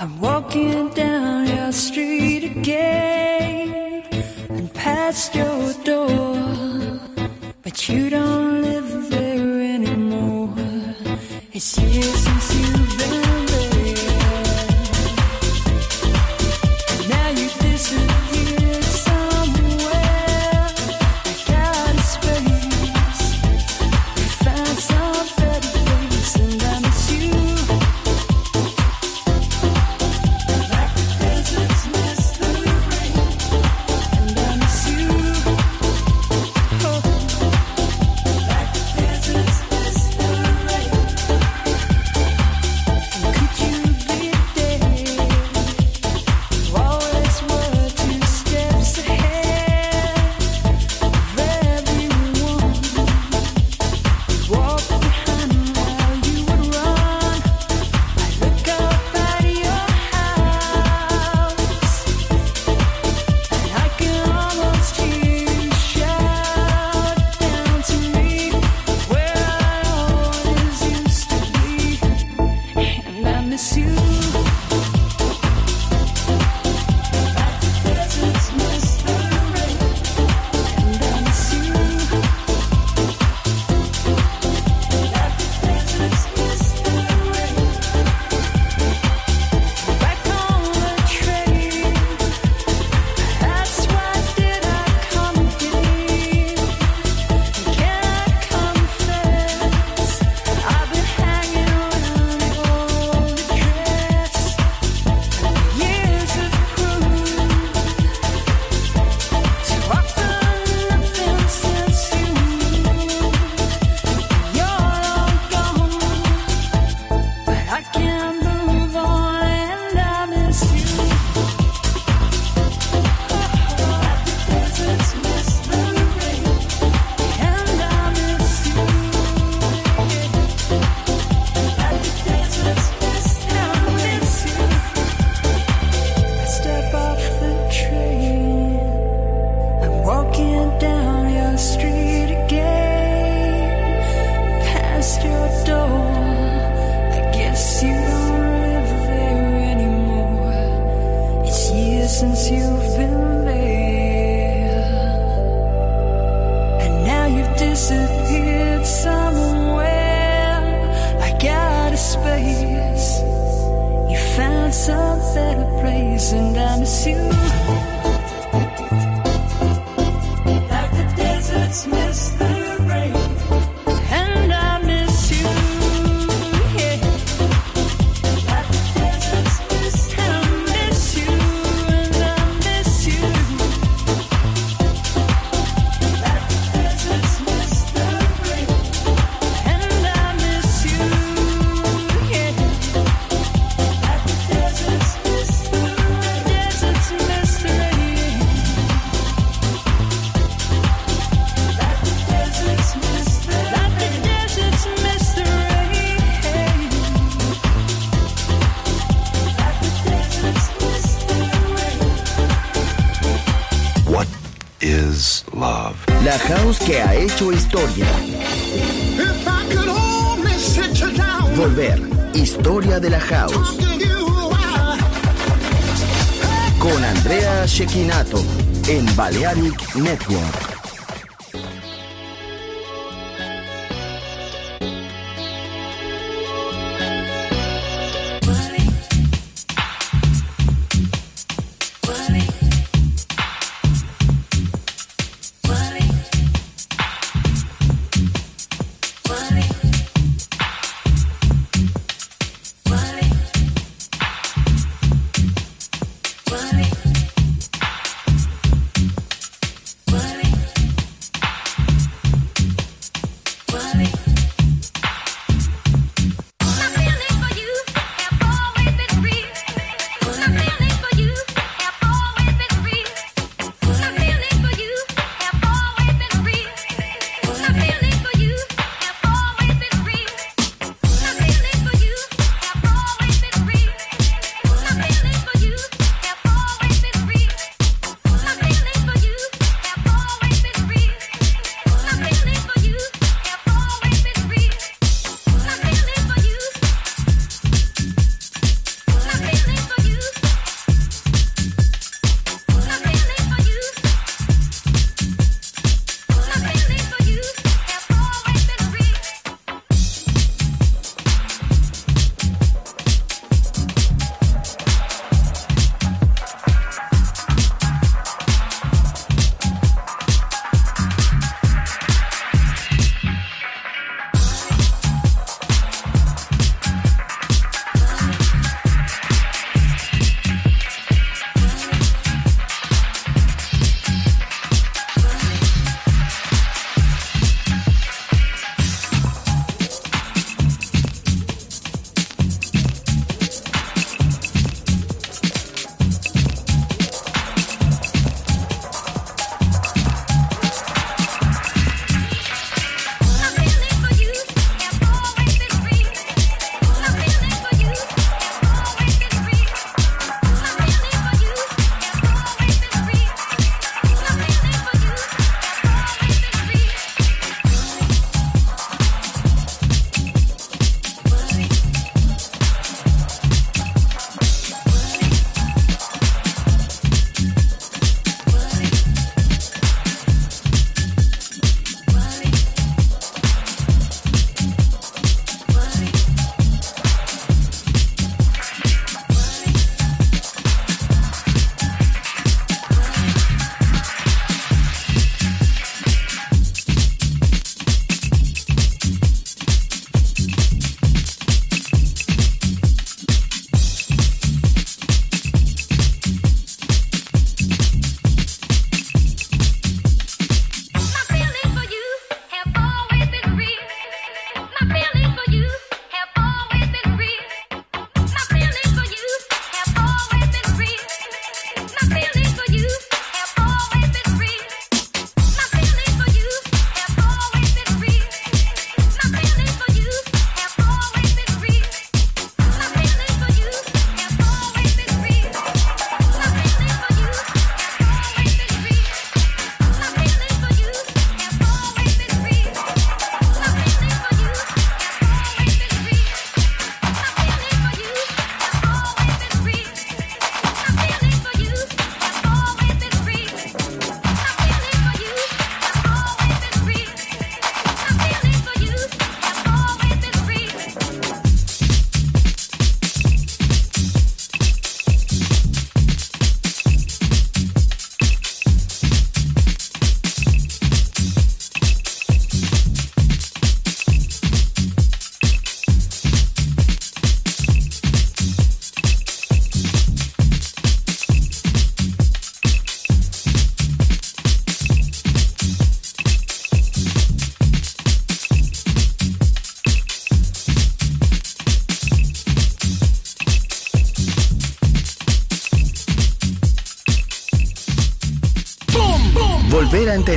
I'm walking down your street again and past your door, but you don't live there anymore. It's years since you've been. I miss you. Shekinato en Balearic Network.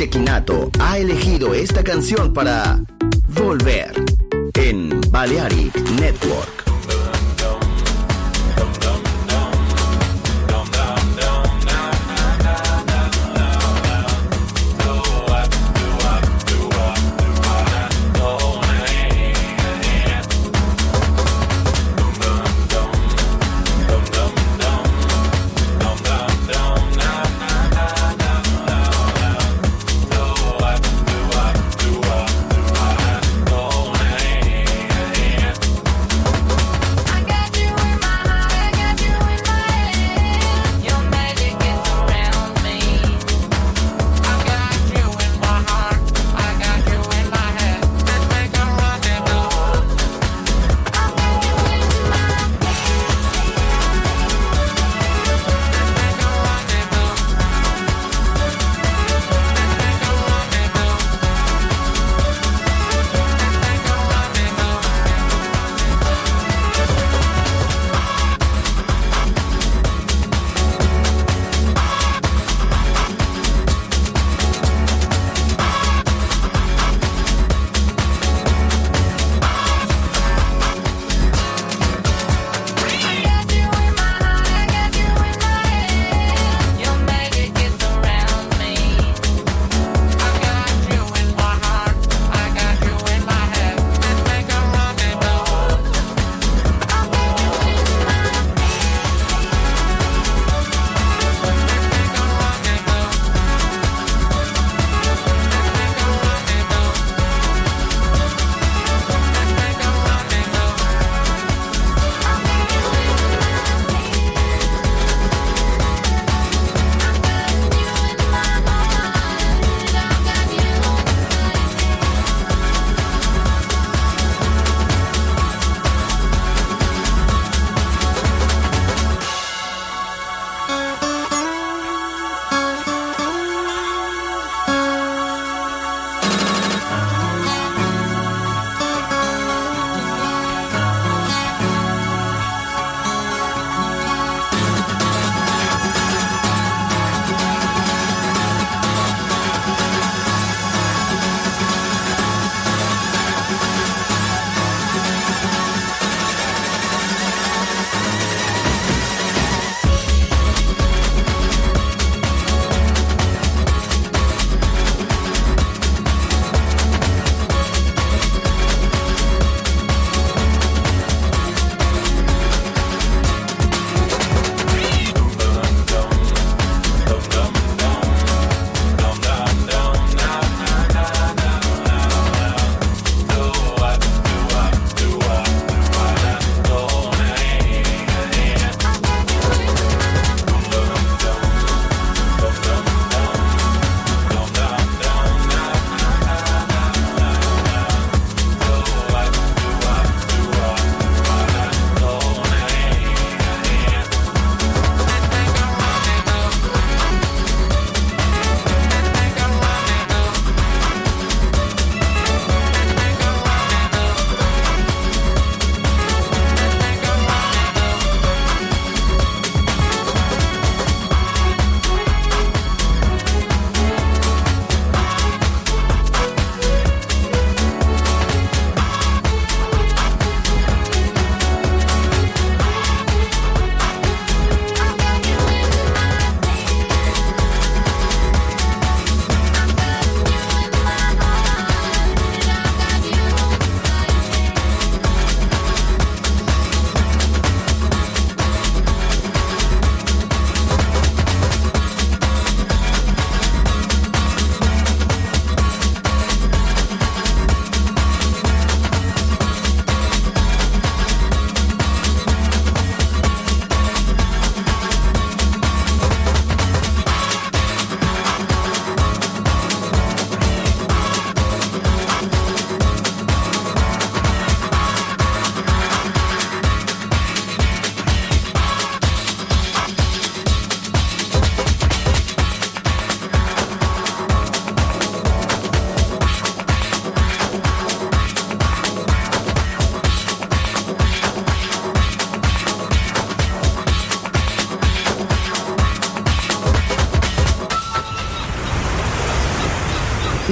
Shekinato ha elegido esta canción para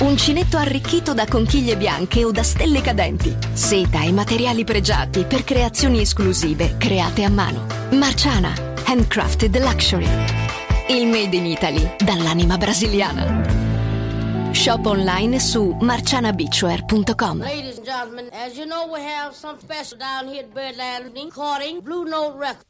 Uncinetto arricchito da conchiglie bianche o da stelle cadenti. Seta e materiali pregiati per creazioni esclusive create a mano. Marciana, handcrafted luxury. Il made in Italy dall'anima brasiliana. Shop online su marcianabeachwear.com. Ladies and gentlemen, as you know, we have something special down here at Birdland recording Blue Note Records.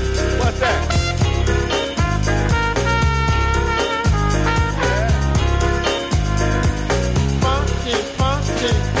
What's that? Funky, funky.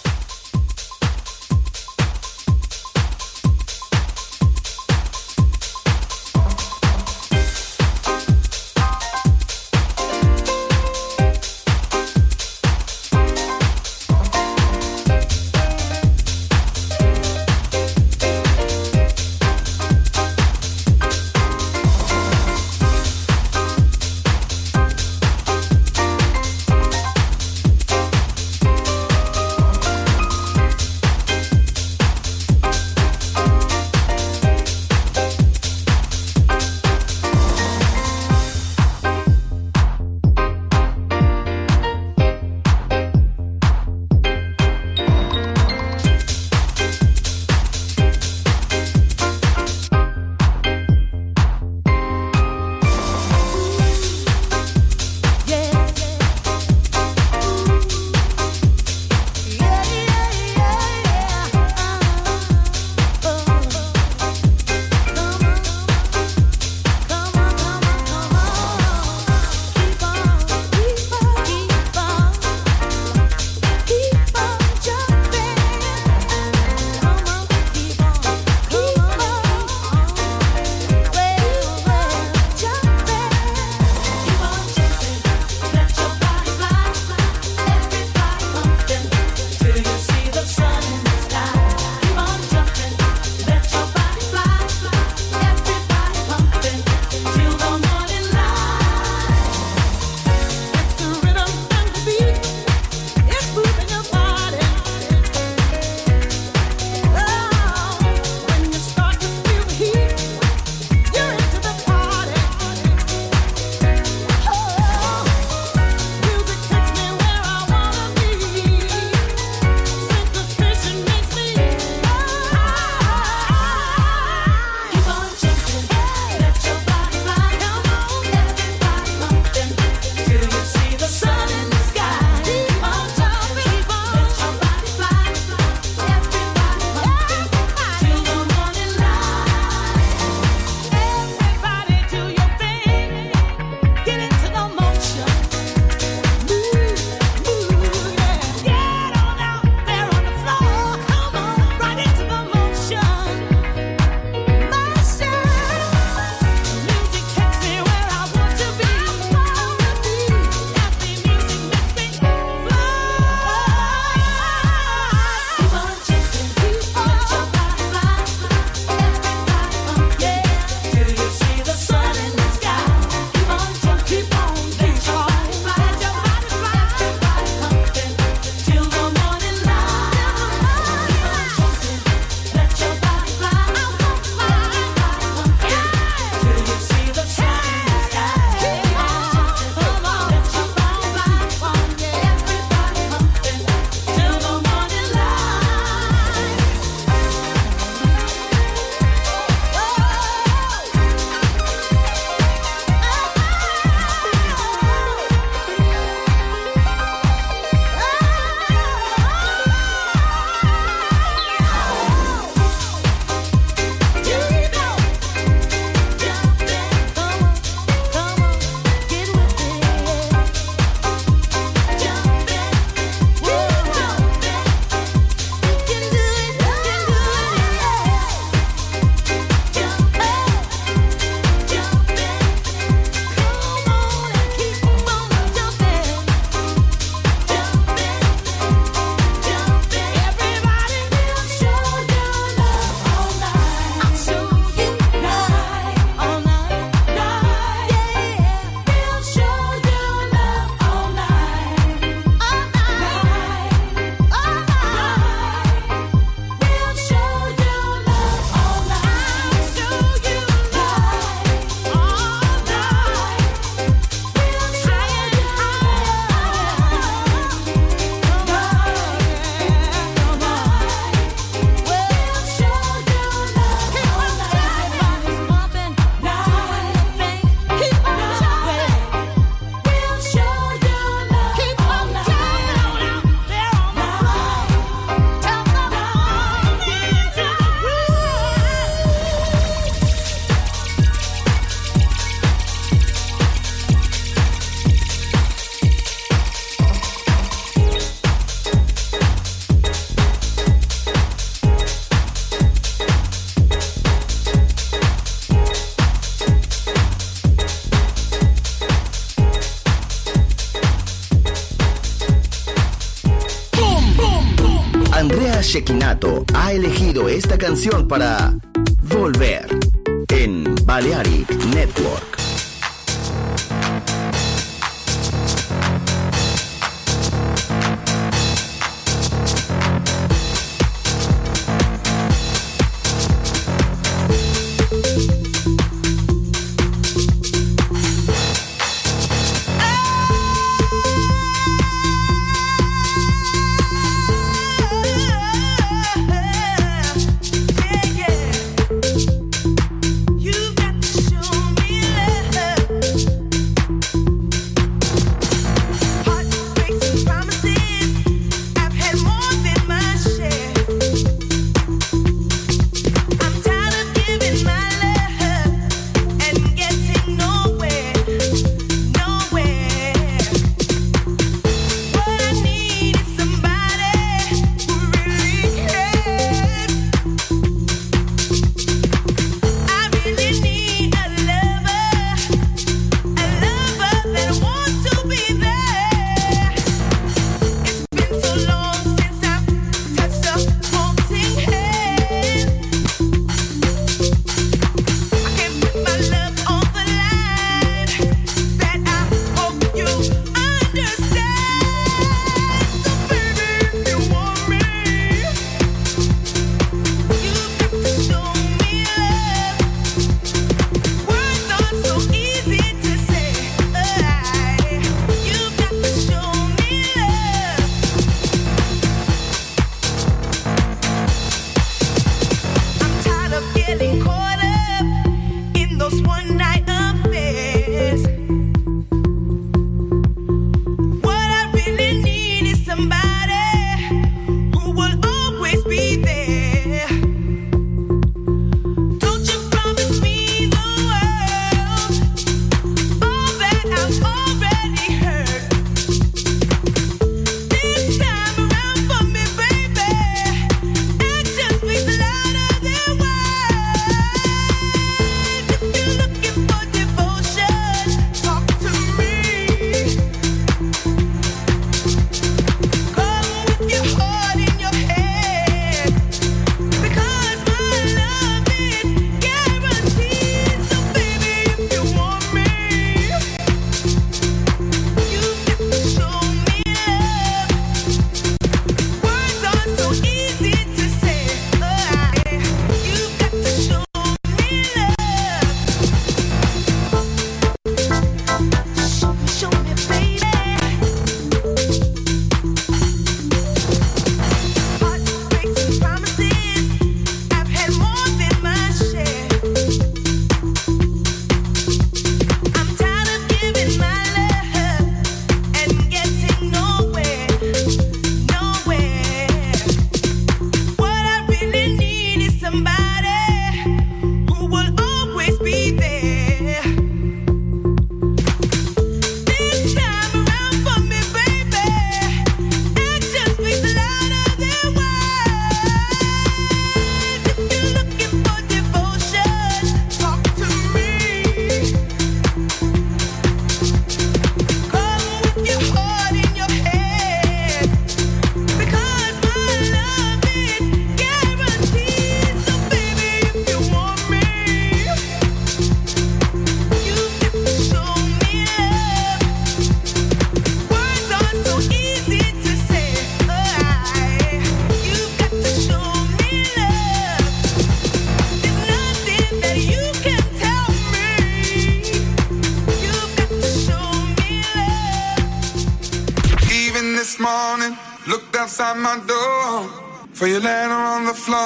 canción para